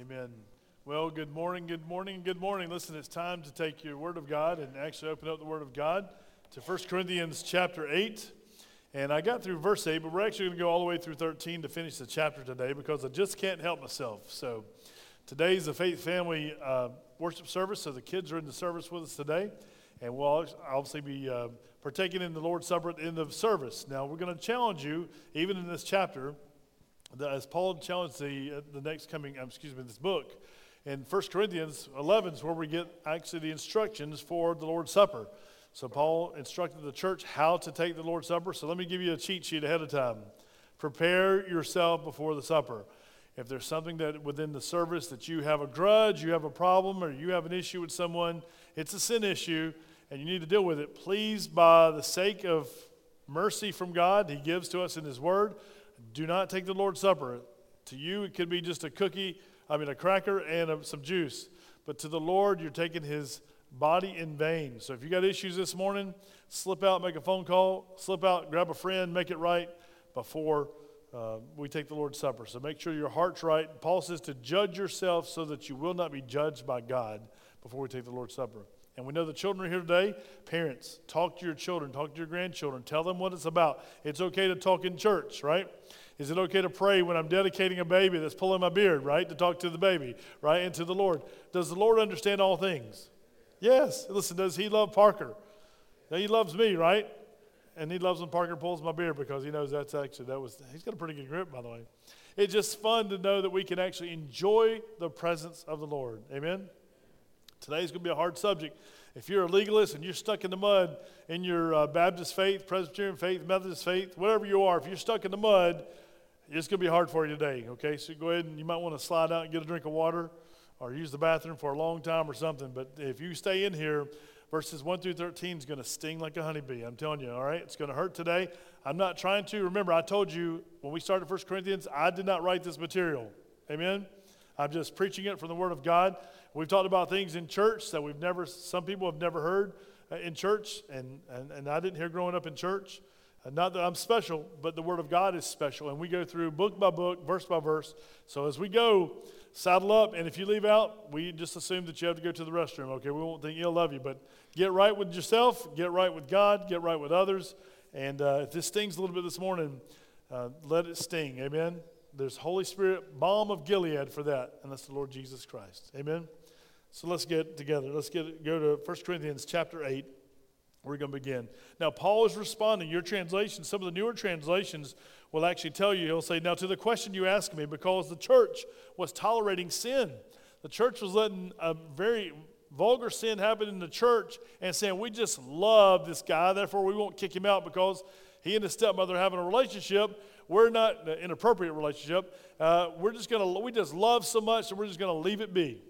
Amen. Well, good morning, good morning, good morning. Listen, it's time to take your Word of God and actually open up the Word of God to 1 Corinthians chapter 8. And I got through verse 8, but we're actually going to go all the way through 13 to finish the chapter today because I just can't help myself. So today's the Faith Family uh, worship service, so the kids are in the service with us today. And we'll obviously be uh, partaking in the Lord's Supper at the end of service. Now, we're going to challenge you, even in this chapter, as Paul challenged the, uh, the next coming, um, excuse me, this book, in 1 Corinthians 11 is where we get actually the instructions for the Lord's Supper. So Paul instructed the church how to take the Lord's Supper. So let me give you a cheat sheet ahead of time. Prepare yourself before the supper. If there's something that within the service that you have a grudge, you have a problem, or you have an issue with someone, it's a sin issue, and you need to deal with it. Please, by the sake of mercy from God, He gives to us in His Word, do not take the Lord's Supper. To you, it could be just a cookie, I mean, a cracker and a, some juice. But to the Lord, you're taking His body in vain. So if you got issues this morning, slip out, make a phone call, slip out, grab a friend, make it right before uh, we take the Lord's Supper. So make sure your heart's right. Paul says to judge yourself so that you will not be judged by God before we take the Lord's Supper. And we know the children are here today. Parents, talk to your children, talk to your grandchildren, tell them what it's about. It's okay to talk in church, right? Is it okay to pray when I'm dedicating a baby that's pulling my beard, right? To talk to the baby, right? And to the Lord. Does the Lord understand all things? Yes. Listen, does he love Parker? He loves me, right? And he loves when Parker pulls my beard because he knows that's actually, that was, he's got a pretty good grip, by the way. It's just fun to know that we can actually enjoy the presence of the Lord. Amen? Today's going to be a hard subject. If you're a legalist and you're stuck in the mud in your uh, Baptist faith, Presbyterian faith, Methodist faith, whatever you are, if you're stuck in the mud, it's going to be hard for you today, okay? So go ahead and you might want to slide out and get a drink of water or use the bathroom for a long time or something. But if you stay in here, verses 1 through 13 is going to sting like a honeybee. I'm telling you, all right? It's going to hurt today. I'm not trying to. Remember, I told you when we started 1 Corinthians, I did not write this material. Amen? I'm just preaching it from the Word of God. We've talked about things in church that we've never, some people have never heard uh, in church, and, and, and I didn't hear growing up in church. Uh, not that I'm special, but the Word of God is special. And we go through book by book, verse by verse. So as we go, saddle up. And if you leave out, we just assume that you have to go to the restroom, okay? We won't think ill of you. But get right with yourself, get right with God, get right with others. And uh, if this stings a little bit this morning, uh, let it sting. Amen? There's Holy Spirit, balm of Gilead for that, and that's the Lord Jesus Christ. Amen? So let's get together. Let's get go to 1 Corinthians chapter 8. We're going to begin. Now, Paul is responding. Your translation, some of the newer translations will actually tell you, he'll say, Now, to the question you asked me, because the church was tolerating sin, the church was letting a very vulgar sin happen in the church and saying, We just love this guy, therefore we won't kick him out because he and his stepmother are having a relationship. We're not an inappropriate relationship. Uh, we're just going to, we just love so much and we're just going to leave it be.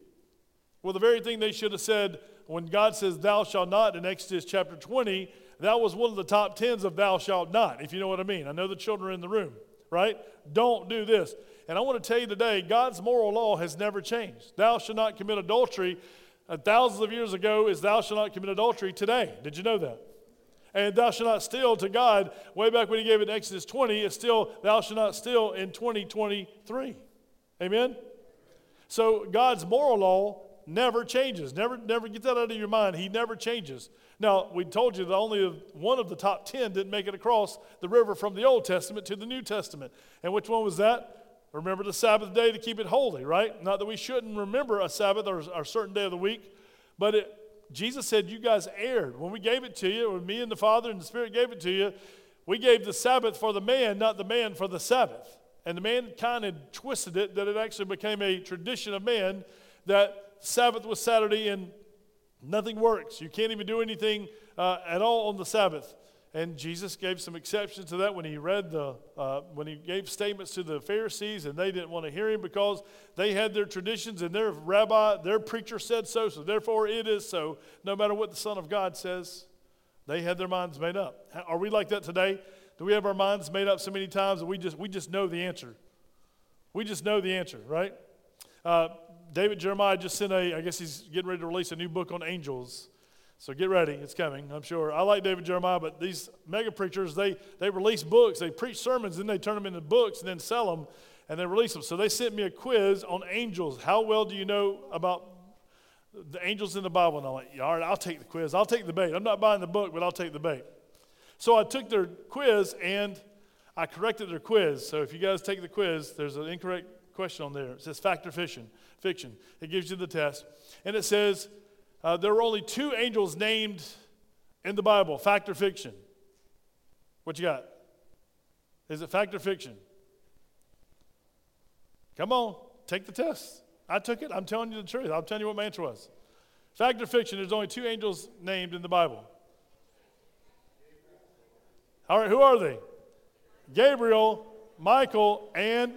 Well, the very thing they should have said when God says, Thou shalt not in Exodus chapter 20, that was one of the top tens of Thou shalt not, if you know what I mean. I know the children are in the room, right? Don't do this. And I want to tell you today, God's moral law has never changed. Thou shalt not commit adultery. Uh, thousands of years ago is thou shalt not commit adultery today. Did you know that? And thou shalt not steal to God, way back when he gave it in Exodus 20, is still thou shalt not steal in 2023. Amen? So God's moral law never changes. Never, never get that out of your mind. He never changes. Now, we told you that only one of the top 10 didn't make it across the river from the Old Testament to the New Testament. And which one was that? Remember the Sabbath day to keep it holy, right? Not that we shouldn't remember a Sabbath or a certain day of the week, but it, Jesus said, You guys erred. When we gave it to you, when me and the Father and the Spirit gave it to you, we gave the Sabbath for the man, not the man for the Sabbath. And the man kind of twisted it that it actually became a tradition of man that Sabbath was Saturday and nothing works. You can't even do anything uh, at all on the Sabbath. And Jesus gave some exceptions to that when he read the, uh, when he gave statements to the Pharisees, and they didn't want to hear him because they had their traditions and their rabbi, their preacher said so, so therefore it is so. No matter what the Son of God says, they had their minds made up. Are we like that today? Do we have our minds made up so many times that we just, we just know the answer? We just know the answer, right? Uh, David Jeremiah just sent a, I guess he's getting ready to release a new book on angels. So get ready, it's coming, I'm sure. I like David Jeremiah, but these mega preachers, they, they release books, they preach sermons, then they turn them into books and then sell them. and they release them. So they sent me a quiz on angels. How well do you know about the angels in the Bible? And I'm like, all right, I'll take the quiz. I'll take the bait. I'm not buying the book, but I'll take the bait. So I took their quiz and I corrected their quiz. So if you guys take the quiz, there's an incorrect question on there. It says fact or fiction. It gives you the test. And it says uh, there were only two angels named in the Bible fact or fiction. What you got? Is it fact or fiction? Come on, take the test. I took it. I'm telling you the truth. I'm telling you what my answer was. Fact or fiction, there's only two angels named in the Bible. All right, who are they? Gabriel, Michael, and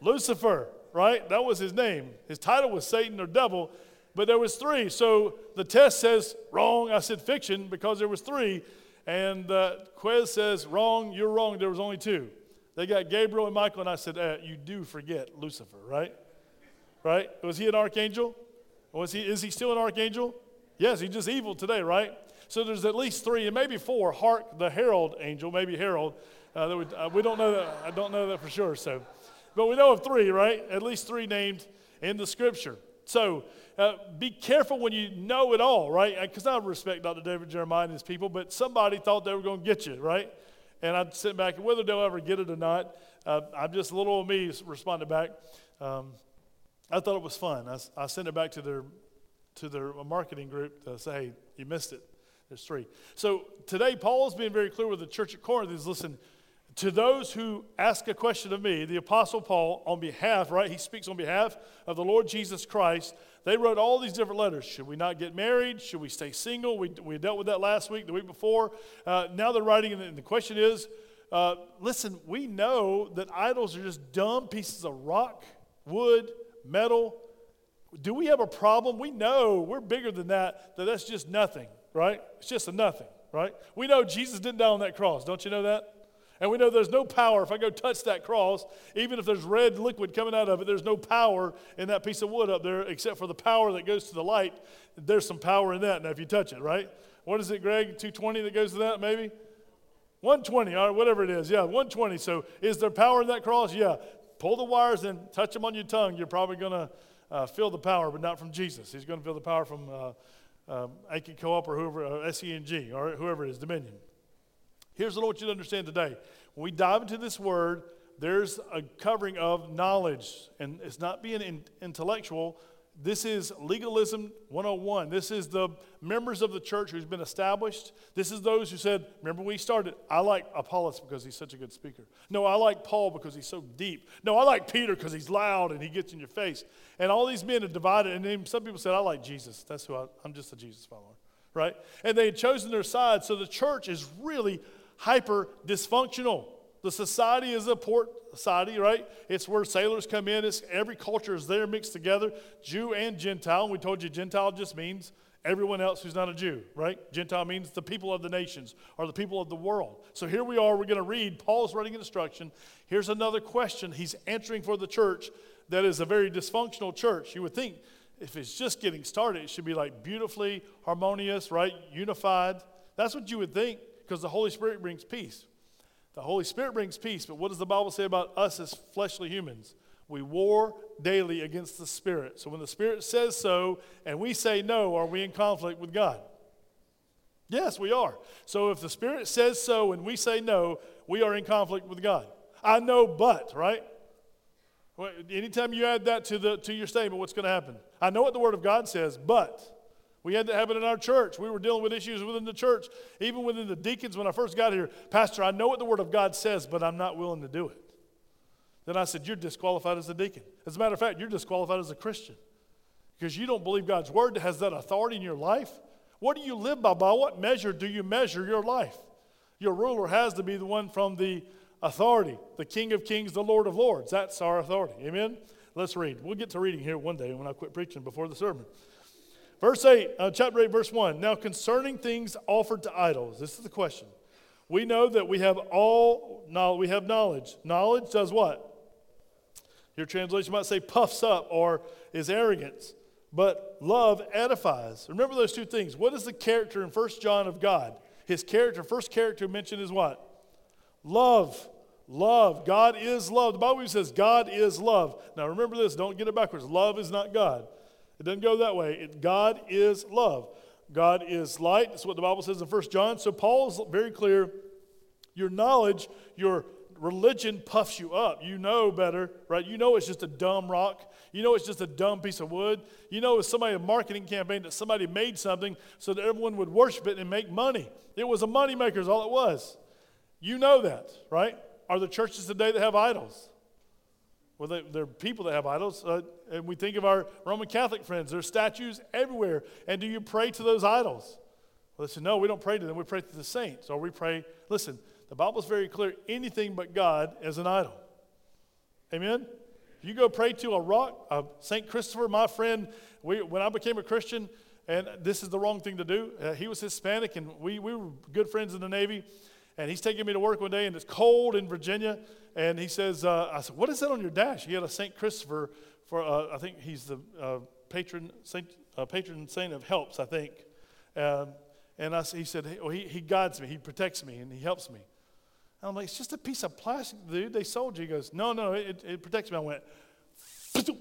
Lucifer, right? That was his name. His title was Satan or devil, but there was three. So the test says wrong. I said fiction because there was three. And the quiz says wrong, you're wrong, there was only two. They got Gabriel and Michael, and I said, eh, you do forget Lucifer, right? Right? Was he an archangel? Was he, is he still an archangel? Yes, he's just evil today, right? So there's at least three, and maybe four. Hark, the herald angel, maybe herald. Uh, would, uh, we don't know that. I don't know that for sure. So, but we know of three, right? At least three named in the scripture. So uh, be careful when you know it all, right? Because I respect Dr. David Jeremiah and his people, but somebody thought they were going to get you, right? And I'd sit back, and whether they'll ever get it or not, uh, I'm just a little me responded back. Um, I thought it was fun. I, I sent it back to their to their marketing group to say, hey, you missed it. There's three. So today, Paul is being very clear with the church at Corinth. Is listen, to those who ask a question of me, the Apostle Paul, on behalf, right? He speaks on behalf of the Lord Jesus Christ. They wrote all these different letters. Should we not get married? Should we stay single? We, we dealt with that last week, the week before. Uh, now they're writing, and the question is uh, listen, we know that idols are just dumb pieces of rock, wood, metal. Do we have a problem? We know we're bigger than that, that that's just nothing, right? It's just a nothing, right? We know Jesus didn't die on that cross. Don't you know that? And we know there's no power. If I go touch that cross, even if there's red liquid coming out of it, there's no power in that piece of wood up there except for the power that goes to the light. There's some power in that now if you touch it, right? What is it, Greg? 220 that goes to that, maybe? 120, all right, whatever it is. Yeah, 120. So is there power in that cross? Yeah. Pull the wires and touch them on your tongue. You're probably going to uh, feel the power, but not from Jesus. He's going to feel the power from uh, um, Aiken Co-op or whoever, uh, SCE&G, or whoever it is, Dominion. Here's what I want you to understand today. When we dive into this word, there's a covering of knowledge, and it's not being in, intellectual. This is legalism 101. This is the members of the church who's been established. This is those who said, Remember, we started, I like Apollos because he's such a good speaker. No, I like Paul because he's so deep. No, I like Peter because he's loud and he gets in your face. And all these men are divided. And then some people said, I like Jesus. That's who I, I'm just a Jesus follower, right? And they had chosen their side. So the church is really hyper dysfunctional. The society is a port society, right? It's where sailors come in. It's, every culture is there mixed together, Jew and Gentile. We told you Gentile just means everyone else who's not a Jew, right? Gentile means the people of the nations or the people of the world. So here we are, we're going to read Paul's writing instruction. Here's another question he's answering for the church that is a very dysfunctional church. You would think if it's just getting started, it should be like beautifully harmonious, right? Unified. That's what you would think because the Holy Spirit brings peace. The Holy Spirit brings peace, but what does the Bible say about us as fleshly humans? We war daily against the Spirit. So when the Spirit says so and we say no, are we in conflict with God? Yes, we are. So if the Spirit says so and we say no, we are in conflict with God. I know, but, right? Anytime you add that to, the, to your statement, what's going to happen? I know what the Word of God says, but. We had that happen in our church. We were dealing with issues within the church, even within the deacons when I first got here. Pastor, I know what the Word of God says, but I'm not willing to do it. Then I said, You're disqualified as a deacon. As a matter of fact, you're disqualified as a Christian because you don't believe God's Word has that authority in your life. What do you live by? By what measure do you measure your life? Your ruler has to be the one from the authority, the King of Kings, the Lord of Lords. That's our authority. Amen? Let's read. We'll get to reading here one day when I quit preaching before the sermon. Verse 8, uh, chapter 8, verse 1. Now, concerning things offered to idols, this is the question. We know that we have all knowledge, we have knowledge. Knowledge does what? Your translation might say puffs up or is arrogance, but love edifies. Remember those two things. What is the character in First John of God? His character, first character mentioned is what? Love. Love. God is love. The Bible says God is love. Now remember this, don't get it backwards. Love is not God. It doesn't go that way. It, God is love. God is light. That's what the Bible says in 1 John. So Paul's very clear. Your knowledge, your religion puffs you up. You know better, right? You know it's just a dumb rock. You know it's just a dumb piece of wood. You know it's somebody a marketing campaign that somebody made something so that everyone would worship it and make money. It was a moneymaker is all it was. You know that, right? Are the churches today that have idols? Well, they, there are people that have idols. Uh, and we think of our Roman Catholic friends. There's statues everywhere. And do you pray to those idols? Well, they say, no, we don't pray to them. We pray to the saints. Or we pray, listen, the Bible is very clear anything but God is an idol. Amen? You go pray to a rock, uh, St. Christopher, my friend, we, when I became a Christian, and this is the wrong thing to do. Uh, he was Hispanic, and we, we were good friends in the Navy. And he's taking me to work one day, and it's cold in Virginia. And he says, uh, I said, What is that on your dash? He had a St. Christopher for, uh, I think he's the uh, patron, saint, uh, patron saint of helps, I think. Um, and I, he said, well, he, he guides me, he protects me, and he helps me. And I'm like, It's just a piece of plastic, dude. They sold you. He goes, No, no, it, it protects me. I went,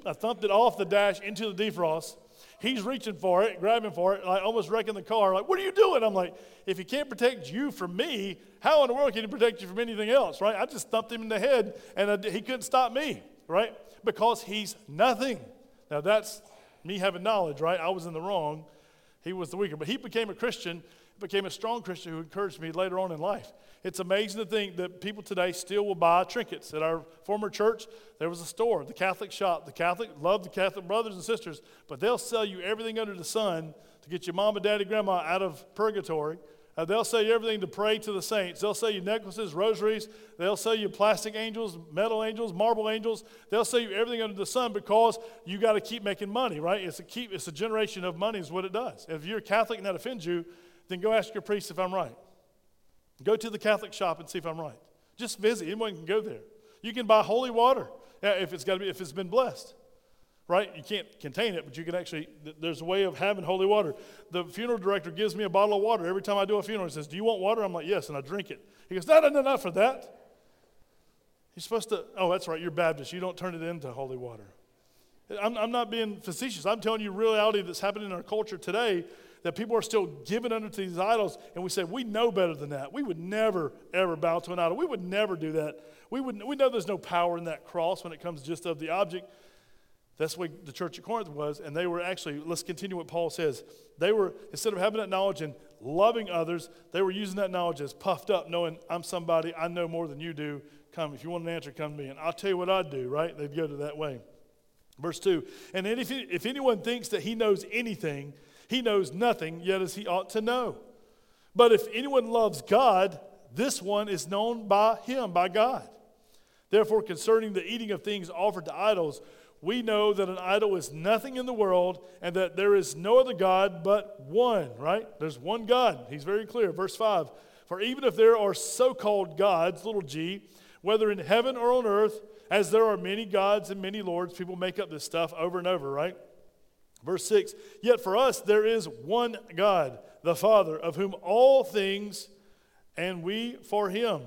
I thumped it off the dash into the defrost. He's reaching for it, grabbing for it, like almost wrecking the car. Like, what are you doing? I'm like, if he can't protect you from me, how in the world can he protect you from anything else, right? I just thumped him in the head and I, he couldn't stop me, right? Because he's nothing. Now, that's me having knowledge, right? I was in the wrong. He was the weaker. But he became a Christian, became a strong Christian who encouraged me later on in life. It's amazing to think that people today still will buy trinkets. At our former church, there was a store, the Catholic shop. The Catholic love the Catholic brothers and sisters, but they'll sell you everything under the sun to get your mom and daddy, grandma out of purgatory. Uh, they'll sell you everything to pray to the saints. They'll sell you necklaces, rosaries. They'll sell you plastic angels, metal angels, marble angels. They'll sell you everything under the sun because you got to keep making money, right? It's a keep. It's a generation of money is what it does. If you're a Catholic and that offends you, then go ask your priest if I'm right. Go to the Catholic shop and see if I'm right. Just visit. Anyone can go there. You can buy holy water uh, if it's got to be if it's been blessed. Right? You can't contain it, but you can actually there's a way of having holy water. The funeral director gives me a bottle of water every time I do a funeral. He says, "Do you want water?" I'm like, "Yes," and I drink it. He goes, "Not enough for that." You're supposed to, oh, that's right, you're Baptist. You don't turn it into holy water. I'm, I'm not being facetious. I'm telling you reality that's happening in our culture today that people are still giving under to these idols, and we say, we know better than that. We would never, ever bow to an idol. We would never do that. We, would, we know there's no power in that cross when it comes just of the object. That's what the church at Corinth was, and they were actually, let's continue what Paul says. They were, instead of having that knowledge and loving others, they were using that knowledge as puffed up, knowing I'm somebody, I know more than you do. Come, if you want an answer, come to me, and I'll tell you what I'd do, right? They'd go to that way. Verse 2 And if, if anyone thinks that he knows anything, he knows nothing, yet as he ought to know. But if anyone loves God, this one is known by him, by God. Therefore, concerning the eating of things offered to idols, we know that an idol is nothing in the world and that there is no other God but one, right? There's one God. He's very clear. Verse 5 For even if there are so called gods, little g, whether in heaven or on earth, as there are many gods and many lords, people make up this stuff over and over, right? Verse 6 Yet for us there is one God, the Father, of whom all things, and we for him,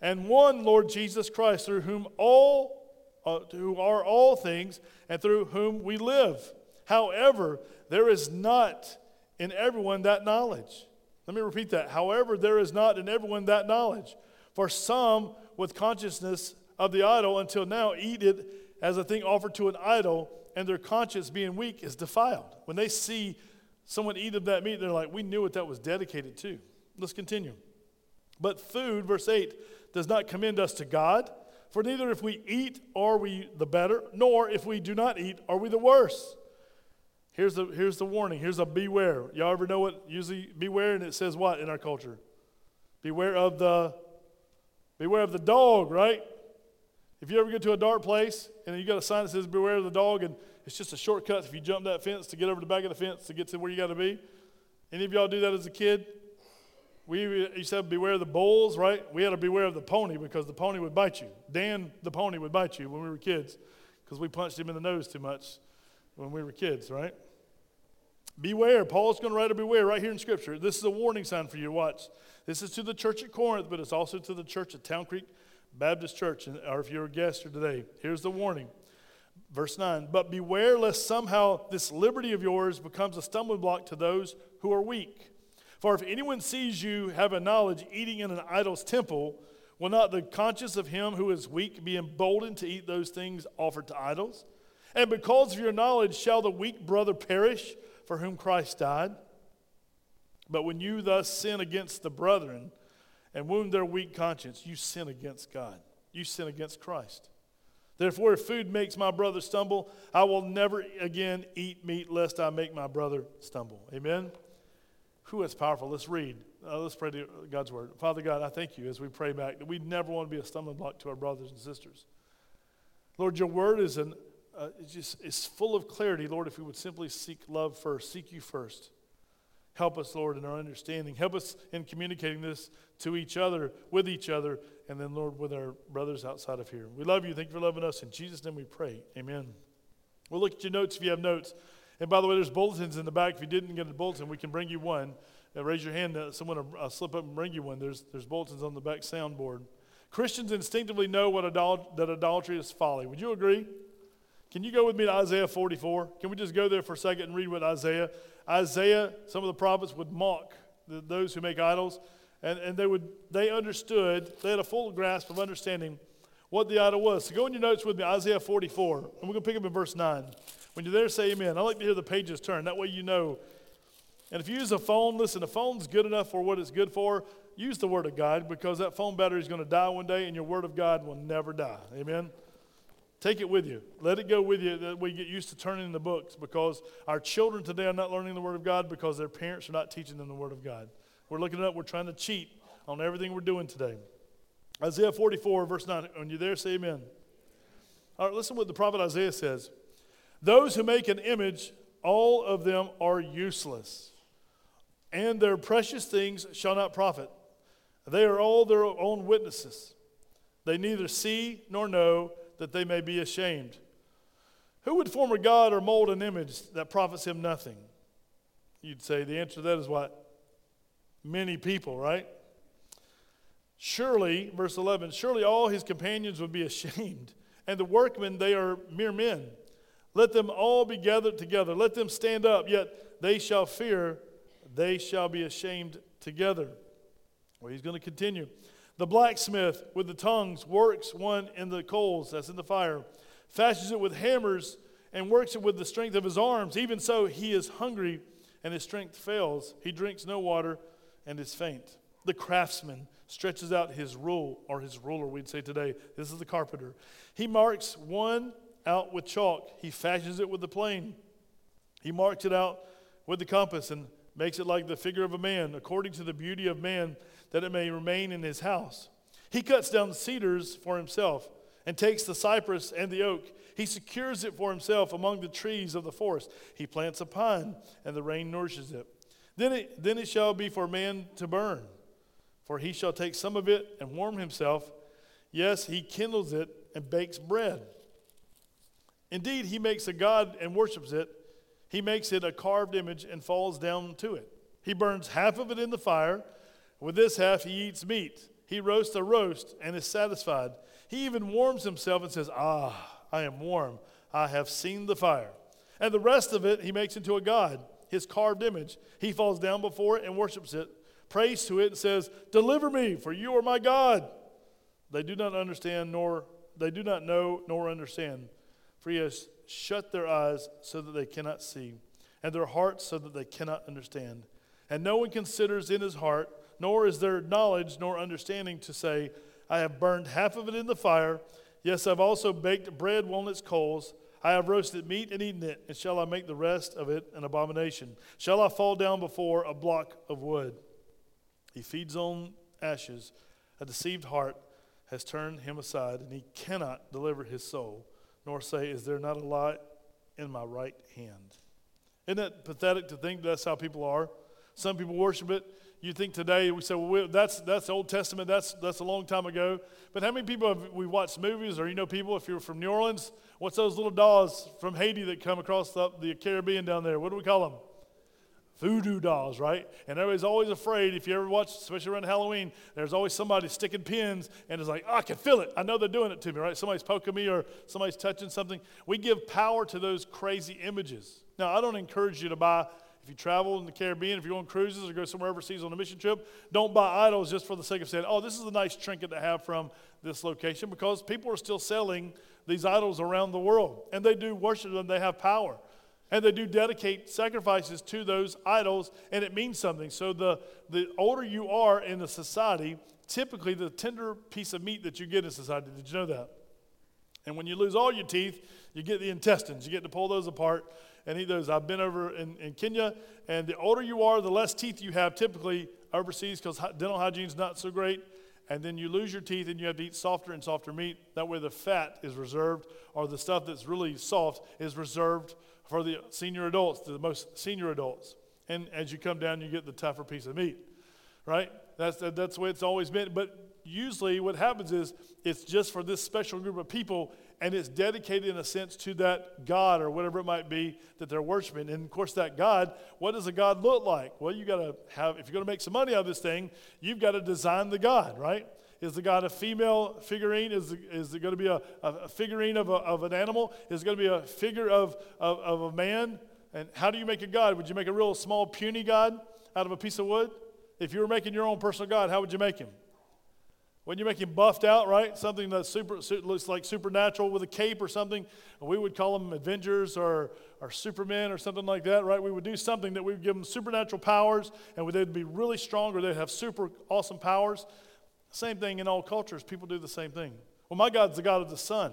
and one Lord Jesus Christ, through whom all, uh, who are all things, and through whom we live. However, there is not in everyone that knowledge. Let me repeat that. However, there is not in everyone that knowledge. For some, with consciousness of the idol until now, eat it as a thing offered to an idol and their conscience being weak is defiled. When they see someone eat of that meat, they're like, we knew what that was dedicated to. Let's continue. But food, verse 8, does not commend us to God. For neither if we eat are we the better, nor if we do not eat are we the worse. Here's the, here's the warning. Here's a beware. Y'all ever know what usually beware? And it says what in our culture? Beware of the beware of the dog, right? If you ever get to a dark place and you got a sign that says beware of the dog and it's just a shortcut if you jump that fence to get over the back of the fence to get to where you got to be. Any of y'all do that as a kid? We used have beware of the bulls, right? We had to beware of the pony because the pony would bite you. Dan, the pony, would bite you when we were kids because we punched him in the nose too much when we were kids, right? Beware. Paul's going to write a beware right here in Scripture. This is a warning sign for you. Watch. This is to the church at Corinth, but it's also to the church at Town Creek Baptist Church, or if you're a guest here today, here's the warning. Verse 9, but beware lest somehow this liberty of yours becomes a stumbling block to those who are weak. For if anyone sees you have a knowledge eating in an idol's temple, will not the conscience of him who is weak be emboldened to eat those things offered to idols? And because of your knowledge shall the weak brother perish for whom Christ died? But when you thus sin against the brethren and wound their weak conscience, you sin against God. You sin against Christ. Therefore, if food makes my brother stumble, I will never again eat meat lest I make my brother stumble. Amen? Who is powerful? Let's read. Uh, let's pray to God's word. Father God, I thank you as we pray back that we never want to be a stumbling block to our brothers and sisters. Lord, your word is an, uh, it's just it's full of clarity, Lord, if we would simply seek love first, seek you first. Help us, Lord, in our understanding. Help us in communicating this to each other, with each other, and then, Lord, with our brothers outside of here. We love you. Thank you for loving us. In Jesus' name we pray. Amen. We'll look at your notes if you have notes. And by the way, there's bulletins in the back. If you didn't get a bulletin, we can bring you one. Uh, raise your hand. Uh, someone will uh, slip up and bring you one. There's, there's bulletins on the back soundboard. Christians instinctively know what idol- that idolatry is folly. Would you agree? Can you go with me to Isaiah 44? Can we just go there for a second and read what Isaiah? Isaiah, some of the prophets would mock the, those who make idols, and, and they, would, they understood, they had a full grasp of understanding what the idol was. So go in your notes with me, Isaiah 44, and we're going to pick up in verse 9. When you're there, say amen. I like to hear the pages turn. That way you know. And if you use a phone, listen, a phone's good enough for what it's good for. Use the Word of God because that phone battery is going to die one day and your Word of God will never die. Amen. Take it with you. Let it go with you that we get used to turning the books because our children today are not learning the Word of God because their parents are not teaching them the Word of God. We're looking it up, we're trying to cheat on everything we're doing today. Isaiah 44, verse 9. When you're there, say amen. All right, listen what the prophet Isaiah says. Those who make an image, all of them are useless, and their precious things shall not profit. They are all their own witnesses. They neither see nor know that they may be ashamed. Who would form a God or mold an image that profits him nothing? You'd say the answer to that is what? Many people, right? Surely, verse 11, surely all his companions would be ashamed, and the workmen, they are mere men. Let them all be gathered together. Let them stand up, yet they shall fear, they shall be ashamed together. Well, he's going to continue. The blacksmith with the tongues works one in the coals, that's in the fire, fashions it with hammers, and works it with the strength of his arms. Even so, he is hungry, and his strength fails. He drinks no water and is faint. The craftsman stretches out his rule, or his ruler, we'd say today. This is the carpenter. He marks one out with chalk, he fashions it with the plane. He marks it out with the compass and makes it like the figure of a man, according to the beauty of man that it may remain in his house. He cuts down cedars for himself and takes the cypress and the oak. He secures it for himself among the trees of the forest. He plants a pine, and the rain nourishes it. Then it, then it shall be for man to burn, for he shall take some of it and warm himself. Yes, he kindles it and bakes bread. Indeed, he makes a god and worships it. He makes it a carved image and falls down to it. He burns half of it in the fire with this half, he eats meat. He roasts a roast and is satisfied. He even warms himself and says, Ah, I am warm. I have seen the fire. And the rest of it he makes into a god, his carved image. He falls down before it and worships it, prays to it, and says, Deliver me, for you are my God. They do not understand, nor they do not know nor understand, for he has shut their eyes so that they cannot see, and their hearts so that they cannot understand. And no one considers in his heart nor is there knowledge nor understanding to say, I have burned half of it in the fire. Yes, I've also baked bread on its coals. I have roasted meat and eaten it, and shall I make the rest of it an abomination? Shall I fall down before a block of wood? He feeds on ashes. A deceived heart has turned him aside, and he cannot deliver his soul, nor say, Is there not a lie in my right hand? Isn't it pathetic to think that's how people are? Some people worship it you think today we say, well, that's that's Old Testament. That's that's a long time ago. But how many people have we watched movies, or you know, people if you're from New Orleans, what's those little dolls from Haiti that come across the, the Caribbean down there? What do we call them? voodoo dolls, right? And everybody's always afraid. If you ever watch, especially around Halloween, there's always somebody sticking pins and it's like, oh, I can feel it. I know they're doing it to me, right? Somebody's poking me or somebody's touching something. We give power to those crazy images. Now, I don't encourage you to buy, if you travel in the Caribbean, if you go on cruises or go somewhere overseas on a mission trip, don't buy idols just for the sake of saying, oh, this is a nice trinket to have from this location because people are still selling these idols around the world and they do worship them, they have power and they do dedicate sacrifices to those idols, and it means something. So the, the older you are in the society, typically the tender piece of meat that you get in society, did you know that? And when you lose all your teeth, you get the intestines. You get to pull those apart and eat those. I've been over in, in Kenya, and the older you are, the less teeth you have typically overseas because dental hygiene is not so great. And then you lose your teeth and you have to eat softer and softer meat. That way the fat is reserved, or the stuff that's really soft is reserved for the senior adults, the most senior adults. And as you come down, you get the tougher piece of meat, right? That's, that's the way it's always been. But usually what happens is it's just for this special group of people and it's dedicated in a sense to that God or whatever it might be that they're worshiping. And of course, that God, what does a God look like? Well, you got to have, if you're going to make some money out of this thing, you've got to design the God, right? Is the God a female figurine? Is, is it going to be a, a figurine of, a, of an animal? Is it going to be a figure of, of, of a man? And how do you make a God? Would you make a real small, puny God out of a piece of wood? If you were making your own personal God, how would you make him? When you make him buffed out, right? Something that super, looks like supernatural with a cape or something. We would call them Avengers or, or Supermen or something like that, right? We would do something that we would give them supernatural powers and they'd be really strong or they'd have super awesome powers. Same thing in all cultures, people do the same thing. Well, my God's the God of the sun.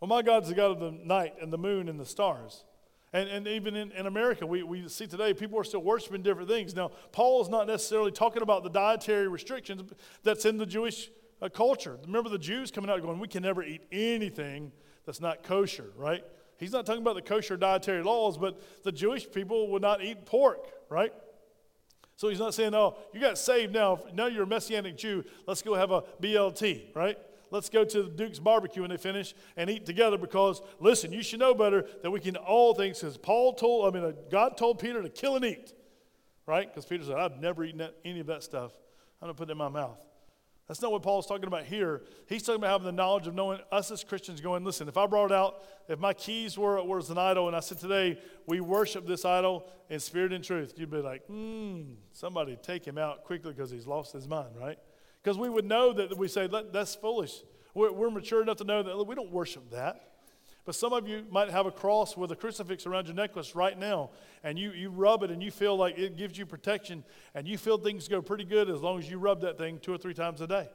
Well, my God's the God of the night and the moon and the stars. And, and even in, in America, we, we see today people are still worshiping different things. Now, Paul is not necessarily talking about the dietary restrictions that's in the Jewish uh, culture. Remember the Jews coming out going, we can never eat anything that's not kosher, right? He's not talking about the kosher dietary laws, but the Jewish people would not eat pork, right? So he's not saying, oh, you got saved now. Now you're a Messianic Jew. Let's go have a BLT, right? Let's go to the Duke's barbecue when they finish and eat together because, listen, you should know better that we can all things. Because Paul told, I mean, uh, God told Peter to kill and eat, right? Because Peter said, I've never eaten any of that stuff. I'm going to put it in my mouth. That's not what Paul's talking about here. He's talking about having the knowledge of knowing us as Christians going, listen, if I brought out, if my keys were was an idol and I said today, we worship this idol in spirit and truth, you'd be like, hmm, somebody take him out quickly because he's lost his mind, right? Because we would know that we say, that's foolish. We're, we're mature enough to know that we don't worship that. But some of you might have a cross with a crucifix around your necklace right now, and you, you rub it and you feel like it gives you protection, and you feel things go pretty good as long as you rub that thing two or three times a day.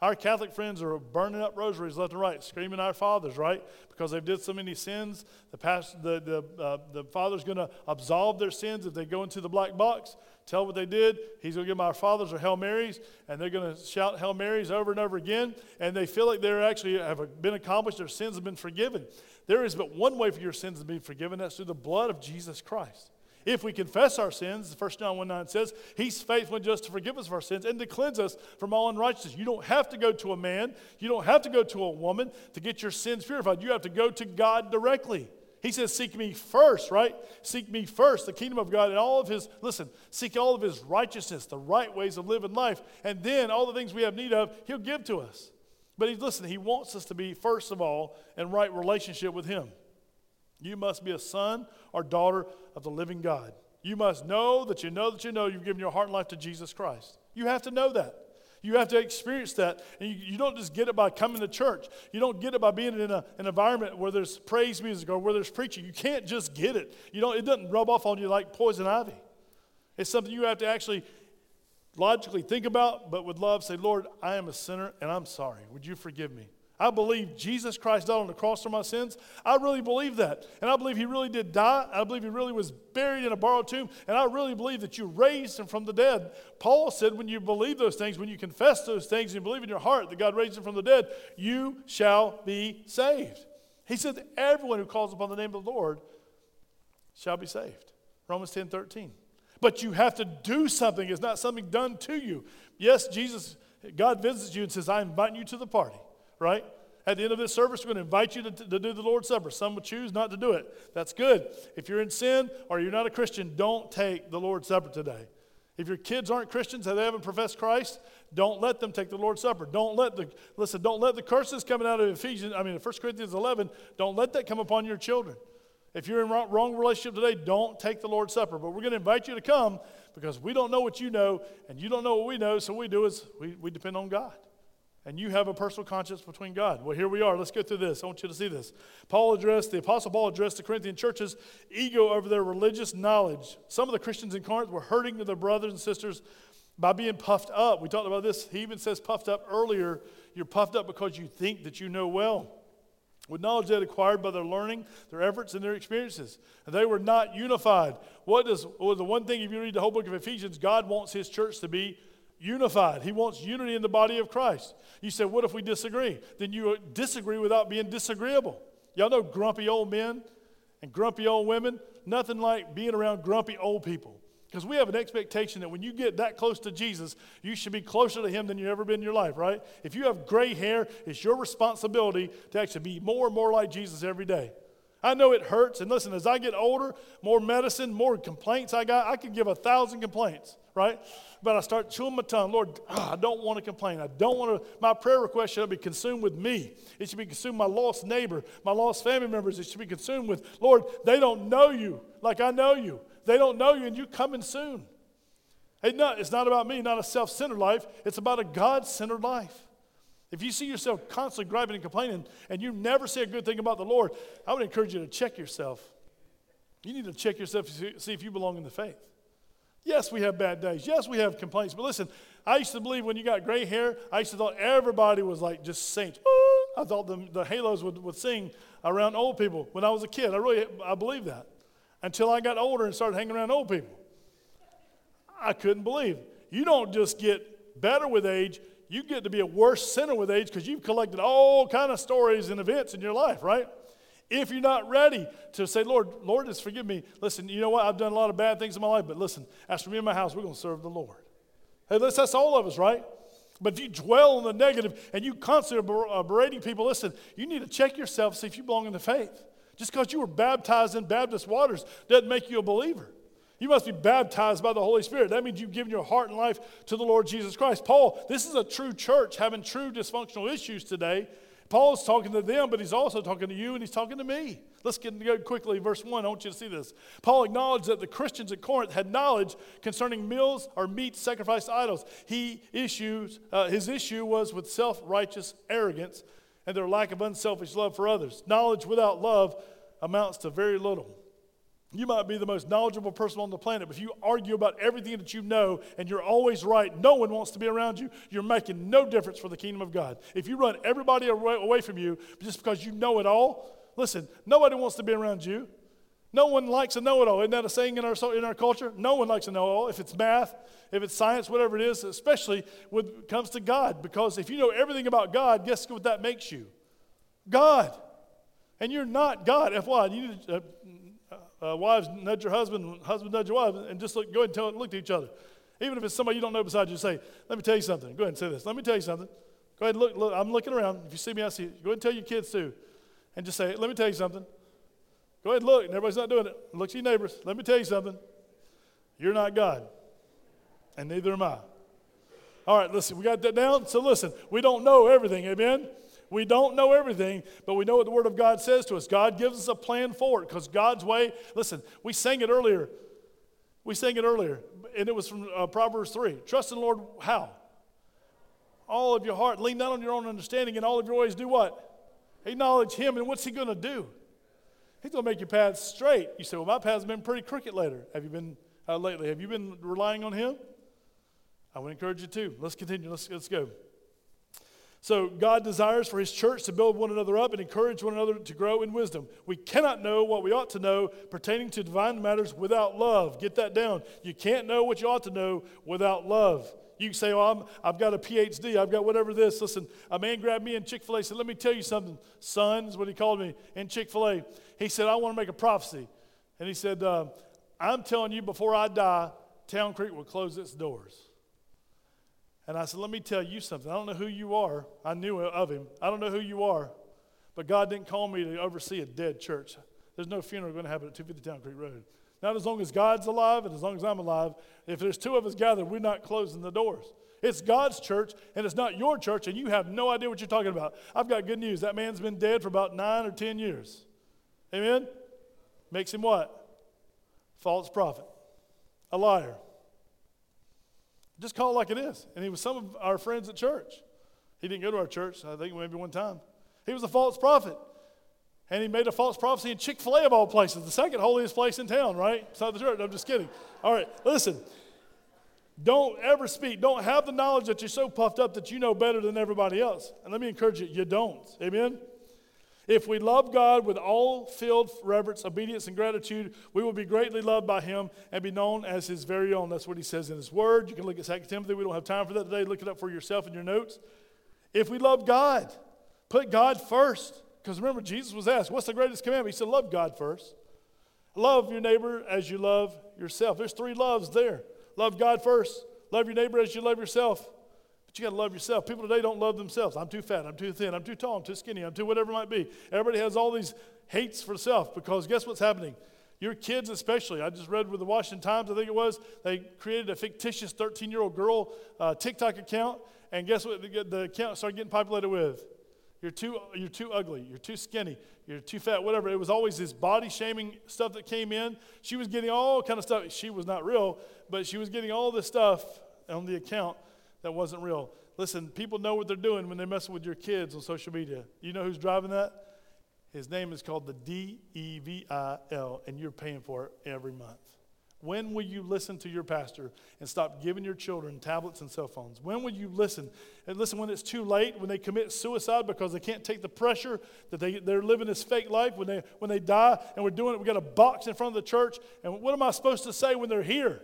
Our Catholic friends are burning up rosaries left and right, screaming our fathers, right? Because they've did so many sins. The, past, the, the, uh, the father's going to absolve their sins if they go into the black box, tell what they did. He's going to give them our fathers or Hail Marys, and they're going to shout Hail Marys over and over again, and they feel like they're actually have been accomplished, their sins have been forgiven. There is but one way for your sins to be forgiven that's through the blood of Jesus Christ. If we confess our sins, 1 John 1 9 says, He's faithful and just to forgive us of our sins and to cleanse us from all unrighteousness. You don't have to go to a man, you don't have to go to a woman to get your sins purified. You have to go to God directly. He says, Seek me first, right? Seek me first, the kingdom of God and all of his, listen, seek all of his righteousness, the right ways of living life, and then all the things we have need of, he'll give to us. But he, listen, he wants us to be, first of all, in right relationship with him. You must be a son or daughter of the living God. You must know that you know that you know you've given your heart and life to Jesus Christ. You have to know that. You have to experience that. And you, you, don't just get it by coming to church. You don't get it by being in a, an environment where there's praise music or where there's preaching. You can't just get it. You don't, it doesn't rub off on you like poison ivy. It's something you have to actually logically think about, but with love say, Lord, I am a sinner and I'm sorry. Would you forgive me? I believe Jesus Christ died on the cross for my sins. I really believe that. And I believe he really did die. I believe he really was buried in a borrowed tomb. And I really believe that you raised him from the dead. Paul said, when you believe those things, when you confess those things, and you believe in your heart that God raised him from the dead, you shall be saved. He said everyone who calls upon the name of the Lord shall be saved. Romans 10 13. But you have to do something. It's not something done to you. Yes, Jesus, God visits you and says, I'm inviting you to the party, right? At the end of this service, we're going to invite you to, to do the Lord's Supper. Some will choose not to do it. That's good. If you're in sin or you're not a Christian, don't take the Lord's Supper today. If your kids aren't Christians and they haven't professed Christ, don't let them take the Lord's Supper. Don't let the listen, don't let the curses coming out of Ephesians, I mean 1 Corinthians 11, don't let that come upon your children. If you're in wrong, wrong relationship today, don't take the Lord's Supper. But we're going to invite you to come because we don't know what you know and you don't know what we know, so we do is we, we depend on God and you have a personal conscience between God. Well, here we are. Let's go through this. I want you to see this. Paul addressed, the Apostle Paul addressed the Corinthian churches' ego over their religious knowledge. Some of the Christians in Corinth were hurting their brothers and sisters by being puffed up. We talked about this. He even says puffed up earlier. You're puffed up because you think that you know well. With knowledge had acquired by their learning, their efforts, and their experiences. And they were not unified. What is well, the one thing, if you read the whole book of Ephesians, God wants his church to be unified. He wants unity in the body of Christ. You say, what if we disagree? Then you disagree without being disagreeable. Y'all know grumpy old men and grumpy old women? Nothing like being around grumpy old people. Because we have an expectation that when you get that close to Jesus, you should be closer to Him than you've ever been in your life, right? If you have gray hair, it's your responsibility to actually be more and more like Jesus every day. I know it hurts. And listen, as I get older, more medicine, more complaints I got, I can give a thousand complaints, right? but I start chewing my tongue. Lord, ah, I don't want to complain. I don't want to, my prayer request should be consumed with me. It should be consumed my lost neighbor, my lost family members. It should be consumed with, Lord, they don't know you like I know you. They don't know you, and you're coming soon. Hey, no, it's not about me, not a self centered life. It's about a God centered life. If you see yourself constantly griping and complaining and you never say a good thing about the Lord, I would encourage you to check yourself. You need to check yourself to see if you belong in the faith. Yes, we have bad days. Yes, we have complaints. But listen, I used to believe when you got gray hair, I used to thought everybody was like just saints. I thought the, the halos would, would sing around old people when I was a kid. I really I believed that until I got older and started hanging around old people. I couldn't believe. You don't just get better with age, you get to be a worse sinner with age because you've collected all kind of stories and events in your life, right? If you're not ready to say, Lord, Lord, just forgive me. Listen, you know what? I've done a lot of bad things in my life, but listen, as for me and my house, we're going to serve the Lord. Hey, that's all of us, right? But if you dwell on the negative and you constantly berating people, listen, you need to check yourself, see if you belong in the faith. Just because you were baptized in Baptist waters doesn't make you a believer. You must be baptized by the Holy Spirit. That means you've given your heart and life to the Lord Jesus Christ. Paul, this is a true church having true dysfunctional issues today Paul's talking to them, but he's also talking to you and he's talking to me. Let's get go quickly. Verse 1, I want you to see this. Paul acknowledged that the Christians at Corinth had knowledge concerning meals or meat sacrificed to idols. He issues, uh, his issue was with self righteous arrogance and their lack of unselfish love for others. Knowledge without love amounts to very little. You might be the most knowledgeable person on the planet, but if you argue about everything that you know and you're always right, no one wants to be around you. You're making no difference for the kingdom of God. If you run everybody away from you just because you know it all, listen, nobody wants to be around you. No one likes a know it all. Isn't that a saying in our, in our culture? No one likes a know it all. If it's math, if it's science, whatever it is, especially when it comes to God. Because if you know everything about God, guess what that makes you? God. And you're not God. F Y. You need to, uh, uh, wives nudge your husband, husband nudge your wife, and just look, go ahead and tell, look to each other. Even if it's somebody you don't know beside you, say, Let me tell you something. Go ahead and say this. Let me tell you something. Go ahead and look, look. I'm looking around. If you see me, I see you. Go ahead and tell your kids too. And just say, Let me tell you something. Go ahead and look. And everybody's not doing it. Look to your neighbors. Let me tell you something. You're not God. And neither am I. All right, listen, we got that down? So listen, we don't know everything, amen? We don't know everything, but we know what the Word of God says to us. God gives us a plan for it because God's way, listen, we sang it earlier. We sang it earlier, and it was from uh, Proverbs 3. Trust in the Lord how? All of your heart. Lean not on your own understanding, and all of your ways do what? Acknowledge Him, and what's He going to do? He's going to make your path straight. You say, well, my path's been pretty crooked later. Have you been uh, lately? Have you been relying on Him? I would encourage you to. Let's continue. Let's, let's go. So, God desires for His church to build one another up and encourage one another to grow in wisdom. We cannot know what we ought to know pertaining to divine matters without love. Get that down. You can't know what you ought to know without love. You can say, Oh, i have got a PhD, I've got whatever this. Listen, a man grabbed me in Chick fil A said, Let me tell you something, son, is what he called me in Chick fil A. He said, I want to make a prophecy. And he said, uh, I'm telling you, before I die, Town Creek will close its doors. And I said, Let me tell you something. I don't know who you are. I knew of him. I don't know who you are. But God didn't call me to oversee a dead church. There's no funeral going to happen at 250 Town Creek Road. Not as long as God's alive and as long as I'm alive. If there's two of us gathered, we're not closing the doors. It's God's church and it's not your church, and you have no idea what you're talking about. I've got good news. That man's been dead for about nine or 10 years. Amen? Makes him what? False prophet, a liar. Just call it like it is. And he was some of our friends at church. He didn't go to our church, I think maybe one time. He was a false prophet. And he made a false prophecy in Chick-fil-A of all places, the second holiest place in town, right? Inside the church. I'm just kidding. All right, listen. Don't ever speak. Don't have the knowledge that you're so puffed up that you know better than everybody else. And let me encourage you, you don't. Amen? If we love God with all filled reverence, obedience, and gratitude, we will be greatly loved by Him and be known as His very own. That's what He says in His Word. You can look at 2 Timothy. We don't have time for that today. Look it up for yourself in your notes. If we love God, put God first. Because remember, Jesus was asked, What's the greatest commandment? He said, Love God first. Love your neighbor as you love yourself. There's three loves there. Love God first. Love your neighbor as you love yourself. But you got to love yourself. People today don't love themselves. I'm too fat. I'm too thin. I'm too tall. I'm too skinny. I'm too whatever it might be. Everybody has all these hates for self because guess what's happening? Your kids, especially. I just read with the Washington Times, I think it was, they created a fictitious 13 year old girl uh, TikTok account. And guess what the, the account started getting populated with? You're too, you're too ugly. You're too skinny. You're too fat, whatever. It was always this body shaming stuff that came in. She was getting all kind of stuff. She was not real, but she was getting all this stuff on the account that wasn't real. Listen, people know what they're doing when they're messing with your kids on social media. You know who's driving that? His name is called the D E V I L, and you're paying for it every month. When will you listen to your pastor and stop giving your children tablets and cell phones? When will you listen? And listen when it's too late, when they commit suicide because they can't take the pressure that they, they're living this fake life, when they, when they die and we're doing it, we got a box in front of the church. And what am I supposed to say when they're here?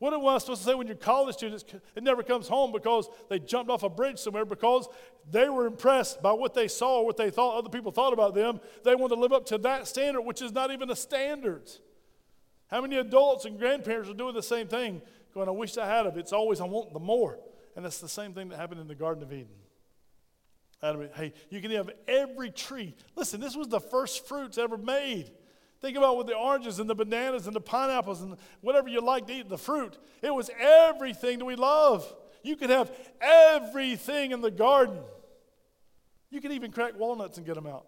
What am I supposed to say when your college students, it never comes home because they jumped off a bridge somewhere because they were impressed by what they saw what they thought other people thought about them. They want to live up to that standard, which is not even a standard. How many adults and grandparents are doing the same thing? Going, I wish I had it. It's always, I want the more. And that's the same thing that happened in the Garden of Eden. Adam, hey, you can have every tree. Listen, this was the first fruits ever made. Think about with the oranges and the bananas and the pineapples and whatever you like to eat, the fruit. It was everything that we love. You could have everything in the garden. You could even crack walnuts and get them out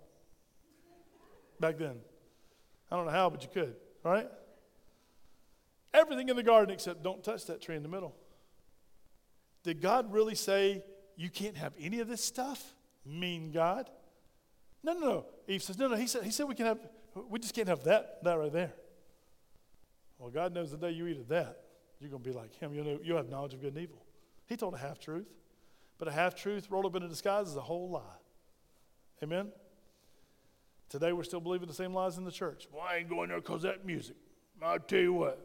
back then. I don't know how, but you could, right? Everything in the garden except don't touch that tree in the middle. Did God really say you can't have any of this stuff? Mean God? No, no, no. Eve says, no, no. He said, he said we can have, we just can't have that, that right there. Well, God knows the day you eat of that, you're going to be like him. You'll, know, you'll have knowledge of good and evil. He told a half truth, but a half truth rolled up in a disguise is a whole lie. Amen? Today we're still believing the same lies in the church. Well, I ain't going there because that music. I'll tell you what,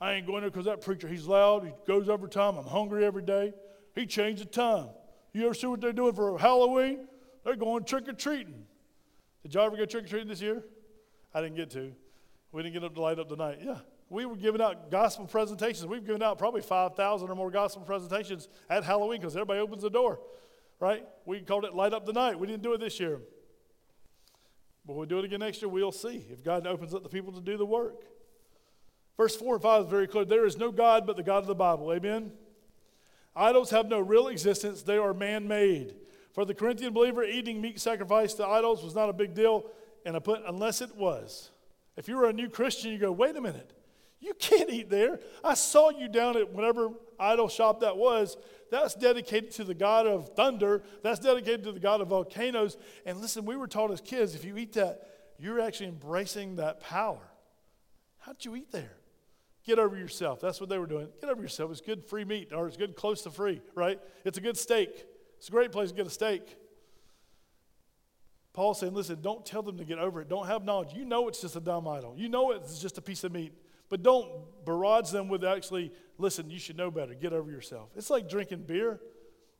I ain't going there because that preacher, he's loud, he goes over time, I'm hungry every day. He changed the time. You ever see what they're doing for Halloween? They're going trick or treating. Did y'all ever go trick or treating this year? I didn't get to. We didn't get up to light up the night. Yeah. We were giving out gospel presentations. We've given out probably 5,000 or more gospel presentations at Halloween because everybody opens the door, right? We called it Light Up the Night. We didn't do it this year. But we'll do it again next year. We'll see if God opens up the people to do the work. Verse 4 and 5 is very clear. There is no God but the God of the Bible. Amen? Idols have no real existence, they are man made. For the Corinthian believer, eating meat sacrificed to idols was not a big deal, and I put unless it was. If you were a new Christian, you go, wait a minute, you can't eat there. I saw you down at whatever idol shop that was. That's dedicated to the God of thunder, that's dedicated to the God of volcanoes. And listen, we were taught as kids if you eat that, you're actually embracing that power. How'd you eat there? Get over yourself. That's what they were doing. Get over yourself. It's good free meat, or it's good close to free, right? It's a good steak. It's a great place to get a steak. Paul's saying, listen, don't tell them to get over it. Don't have knowledge. You know it's just a dumb idol. You know it's just a piece of meat. But don't barrage them with actually, listen, you should know better. Get over yourself. It's like drinking beer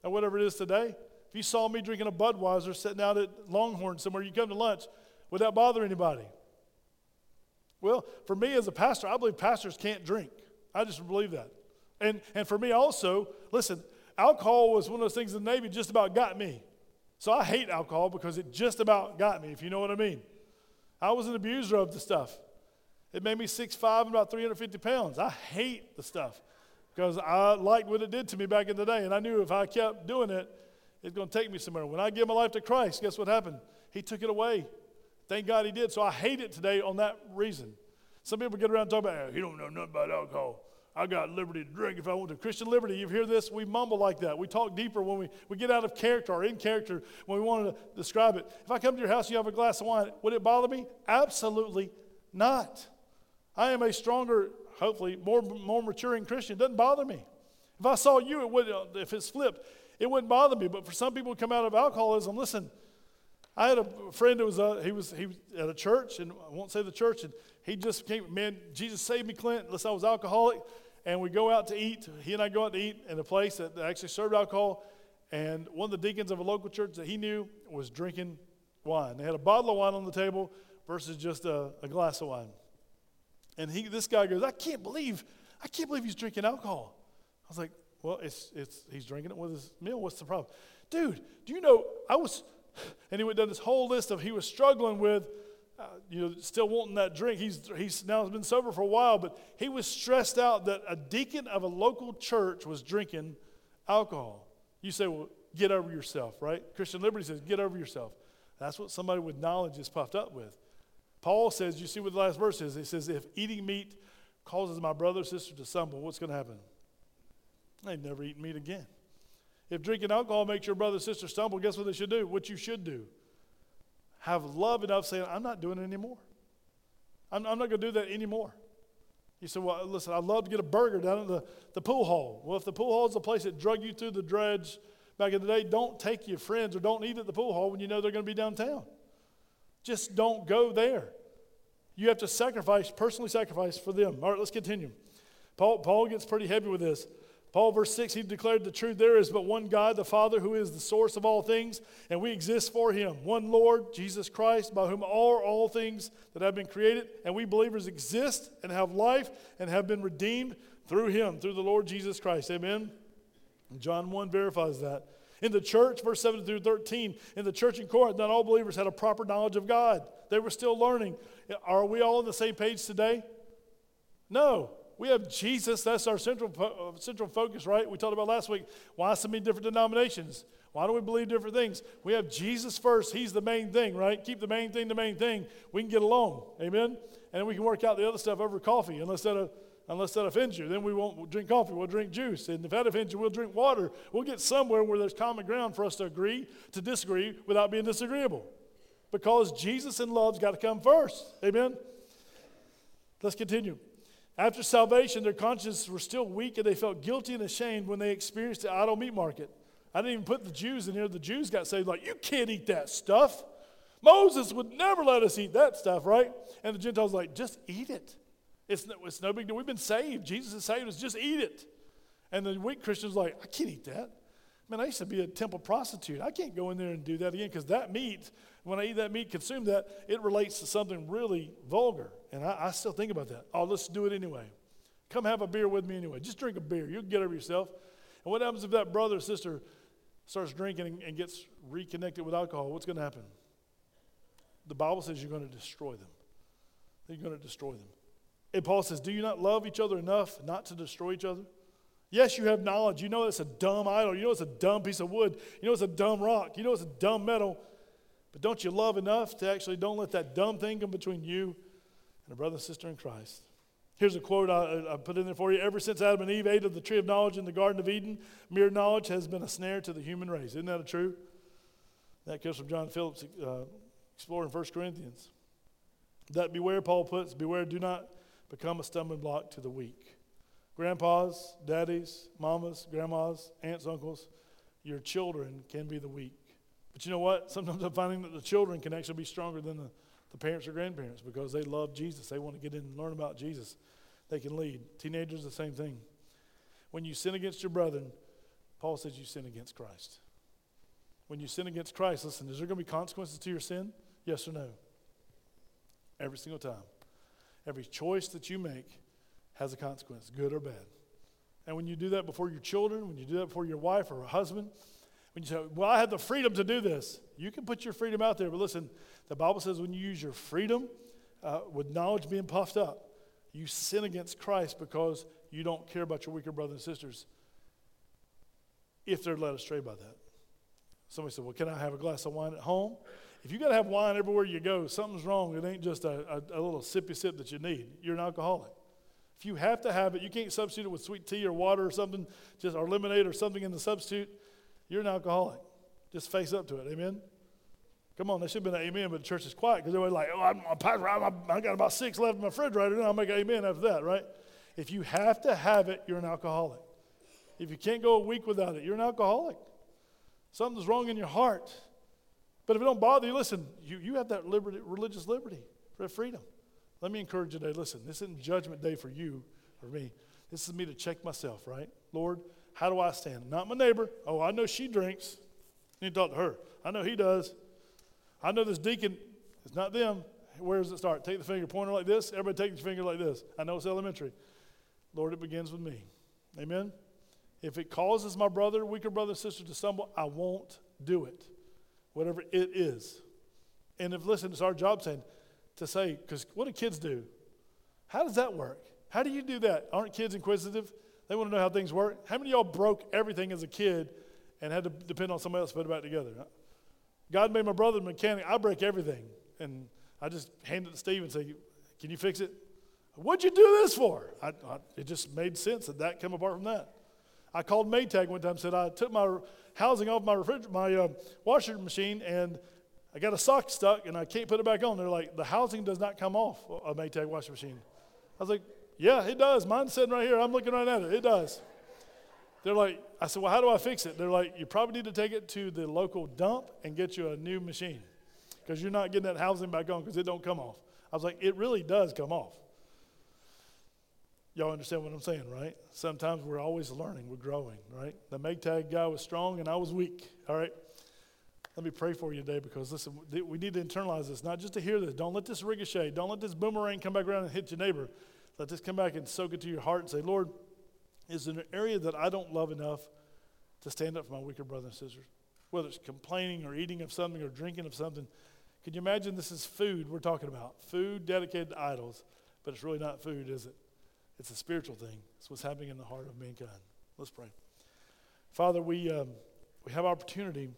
or whatever it is today. If you saw me drinking a Budweiser sitting out at Longhorn somewhere, you come to lunch, would that bother anybody? Well, for me as a pastor, I believe pastors can't drink. I just believe that. And, and for me also, listen, alcohol was one of those things in the Navy just about got me. So I hate alcohol because it just about got me, if you know what I mean. I was an abuser of the stuff. It made me 6'5 and about 350 pounds. I hate the stuff because I liked what it did to me back in the day. And I knew if I kept doing it, it's going to take me somewhere. When I gave my life to Christ, guess what happened? He took it away. Thank God he did. So I hate it today on that reason. Some people get around and talk about, oh, hey, you don't know nothing about alcohol. I got liberty to drink if I want to. Christian liberty, you hear this? We mumble like that. We talk deeper when we, we get out of character or in character when we want to describe it. If I come to your house and you have a glass of wine, would it bother me? Absolutely not. I am a stronger, hopefully, more, more maturing Christian. It doesn't bother me. If I saw you, it would, if it's flipped, it wouldn't bother me. But for some people who come out of alcoholism, listen, I had a friend who was, uh, he was, he was at a church, and I won't say the church, and he just came, man, Jesus saved me, Clint, unless I was alcoholic and we go out to eat. He and I go out to eat in a place that actually served alcohol. And one of the deacons of a local church that he knew was drinking wine. They had a bottle of wine on the table versus just a, a glass of wine. And he, this guy goes, I can't believe, I can't believe he's drinking alcohol. I was like, well, it's, it's, he's drinking it with his meal. What's the problem? Dude, do you know, I was, and he went down this whole list of he was struggling with uh, you know, still wanting that drink. He's, he's now been sober for a while, but he was stressed out that a deacon of a local church was drinking alcohol. You say, well, get over yourself, right? Christian Liberty says, get over yourself. That's what somebody with knowledge is puffed up with. Paul says, you see what the last verse is? He says, if eating meat causes my brother or sister to stumble, what's going to happen? They never eat meat again. If drinking alcohol makes your brother or sister stumble, guess what they should do? What you should do have love enough saying, I'm not doing it anymore. I'm, I'm not going to do that anymore. You say, Well, listen, I'd love to get a burger down at the, the pool hall. Well, if the pool hall is the place that drug you through the dredge back in the day, don't take your friends or don't eat at the pool hall when you know they're going to be downtown. Just don't go there. You have to sacrifice, personally sacrifice for them. All right, let's continue. Paul, Paul gets pretty heavy with this. Paul, verse 6, he declared the truth there is but one God, the Father, who is the source of all things, and we exist for him. One Lord, Jesus Christ, by whom are all things that have been created, and we believers exist and have life and have been redeemed through him, through the Lord Jesus Christ. Amen. John 1 verifies that. In the church, verse 7 through 13, in the church in Corinth, not all believers had a proper knowledge of God. They were still learning. Are we all on the same page today? No. We have Jesus, that's our central, uh, central focus, right? We talked about last week. Why so many different denominations? Why do we believe different things? We have Jesus first. He's the main thing, right? Keep the main thing the main thing. We can get along. Amen? And we can work out the other stuff over coffee, unless that, uh, unless that offends you. Then we won't drink coffee. We'll drink juice. And if that offends you, we'll drink water. We'll get somewhere where there's common ground for us to agree to disagree without being disagreeable. Because Jesus and love's got to come first. Amen? Let's continue. After salvation, their consciences were still weak and they felt guilty and ashamed when they experienced the idol meat market. I didn't even put the Jews in here. The Jews got saved like, you can't eat that stuff. Moses would never let us eat that stuff, right? And the Gentiles like, just eat it. It's no, it's no big deal. We've been saved. Jesus has saved us. Just eat it. And the weak Christians like, I can't eat that. Man, I used to be a temple prostitute. I can't go in there and do that again because that meat, when I eat that meat, consume that, it relates to something really vulgar. And I, I, still think about that. Oh, let's do it anyway. Come have a beer with me anyway. Just drink a beer. You'll get over yourself. And what happens if that brother or sister starts drinking and, and gets reconnected with alcohol? What's going to happen? The Bible says you're going to destroy them. You're going to destroy them. And Paul says, Do you not love each other enough not to destroy each other? Yes, you have knowledge. You know it's a dumb idol. You know it's a dumb piece of wood. You know it's a dumb rock. You know it's a dumb metal. But don't you love enough to actually don't let that dumb thing come between you and a brother and sister in Christ? Here's a quote I, I, put in there for you. Ever since Adam and Eve ate of the tree of knowledge in the Garden of Eden, mere knowledge has been a snare to the human race. Isn't that true? That comes from John Phillips uh, exploring 1 Corinthians. That beware, Paul puts, beware, do not become a stumbling block to the weak. Grandpas, daddies, mamas, grandmas, aunts, uncles, your children can be the weak. But you know what? Sometimes I'm finding that the children can actually be stronger than the, the parents or grandparents because they love Jesus. They want to get in and learn about Jesus. They can lead. Teenagers, the same thing. When you sin against your brethren, Paul says you sin against Christ. When you sin against Christ, listen, is there going to be consequences to your sin? Yes or no? Every single time. Every choice that you make has a consequence, good or bad. And when you do that before your children, when you do that before your wife or a husband, When you say, Well, I have the freedom to do this, you can put your freedom out there. But listen, the Bible says when you use your freedom uh, with knowledge being puffed up, you sin against Christ because you don't care about your weaker brothers and sisters if they're led astray by that. Somebody said, Well, can I have a glass of wine at home? If you got to have wine everywhere you go, something's wrong. It ain't just a, a, a little sippy sip that you need. You're an alcoholic. If you have to have it, you can't substitute it with sweet tea or water or something, just or lemonade or something in the substitute. You're an alcoholic. Just face up to it. Amen. Come on, there should have been an amen, but the church is quiet because were like, oh, I'm, I'm, I got about six left in my refrigerator, and I'll make an amen after that, right? If you have to have it, you're an alcoholic. If you can't go a week without it, you're an alcoholic. Something's wrong in your heart. But if it don't bother you, listen, you, you have that liberty, religious liberty, that freedom. Let me encourage you today. Listen, this isn't judgment day for you or me. This is me to check myself, right? Lord, how do I stand? Not my neighbor. Oh, I know she drinks. You need to talk to her. I know he does. I know this deacon, it's not them. Where does it start? Take the finger, pointer like this. Everybody take your finger like this. I know it's elementary. Lord, it begins with me. Amen? If it causes my brother, weaker brother, sister to stumble, I won't do it. Whatever it is. And if, listen, it's our job saying, to say, because what do kids do? How does that work? How do you do that? Aren't kids inquisitive? They want to know how things work. How many of y'all broke everything as a kid and had to depend on somebody else to put it back together? God made my brother a mechanic. I break everything. And I just hand it to Steve and say, Can you fix it? What'd you do this for? I, I, it just made sense that that came apart from that. I called Maytag one time and said, I took my housing off my, refriger- my uh, washer machine and I got a sock stuck and I can't put it back on. They're like, the housing does not come off a Maytag washing machine. I was like, yeah, it does. Mine's sitting right here. I'm looking right at it. It does. They're like, I said, well, how do I fix it? They're like, you probably need to take it to the local dump and get you a new machine because you're not getting that housing back on because it don't come off. I was like, it really does come off. Y'all understand what I'm saying, right? Sometimes we're always learning, we're growing, right? The Maytag guy was strong and I was weak, all right? Let me pray for you today because listen, we need to internalize this, not just to hear this. Don't let this ricochet. Don't let this boomerang come back around and hit your neighbor. Let this come back and soak it to your heart and say, Lord, is there an area that I don't love enough to stand up for my weaker brothers and sisters? Whether it's complaining or eating of something or drinking of something. Can you imagine this is food we're talking about? Food dedicated to idols, but it's really not food, is it? It's a spiritual thing. It's what's happening in the heart of mankind. Let's pray. Father, we, um, we have opportunity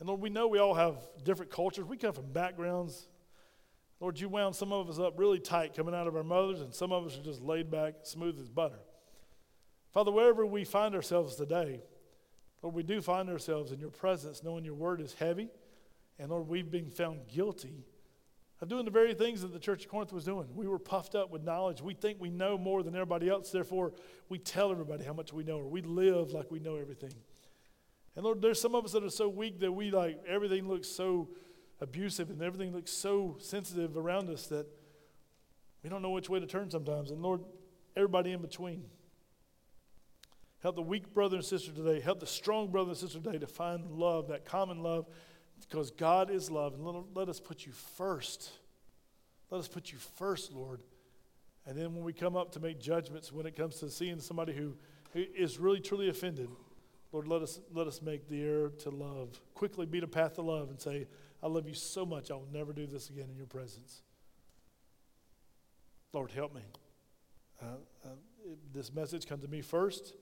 and Lord, we know we all have different cultures. We come from backgrounds. Lord, you wound some of us up really tight coming out of our mothers, and some of us are just laid back, smooth as butter. Father, wherever we find ourselves today, Lord, we do find ourselves in your presence, knowing your word is heavy. And Lord, we've been found guilty of doing the very things that the church of Corinth was doing. We were puffed up with knowledge. We think we know more than everybody else. Therefore, we tell everybody how much we know, or we live like we know everything. And Lord, there's some of us that are so weak that we like everything looks so abusive and everything looks so sensitive around us that we don't know which way to turn sometimes. And Lord, everybody in between. Help the weak brother and sister today. Help the strong brother and sister today to find love, that common love, because God is love. And let, let us put you first. Let us put you first, Lord. And then when we come up to make judgments, when it comes to seeing somebody who, who is really, truly offended, Lord, let us, let us make the error to love. Quickly beat a path to love and say, I love you so much, I will never do this again in your presence. Lord, help me. Uh, uh, this message comes to me first,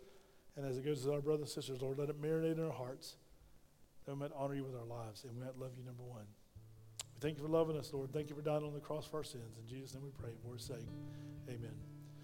and as it goes to our brothers and sisters, Lord, let it marinate in our hearts. That we might honor you with our lives, and we might love you, number one. We thank you for loving us, Lord. Thank you for dying on the cross for our sins. In Jesus' name we pray. For his sake, amen.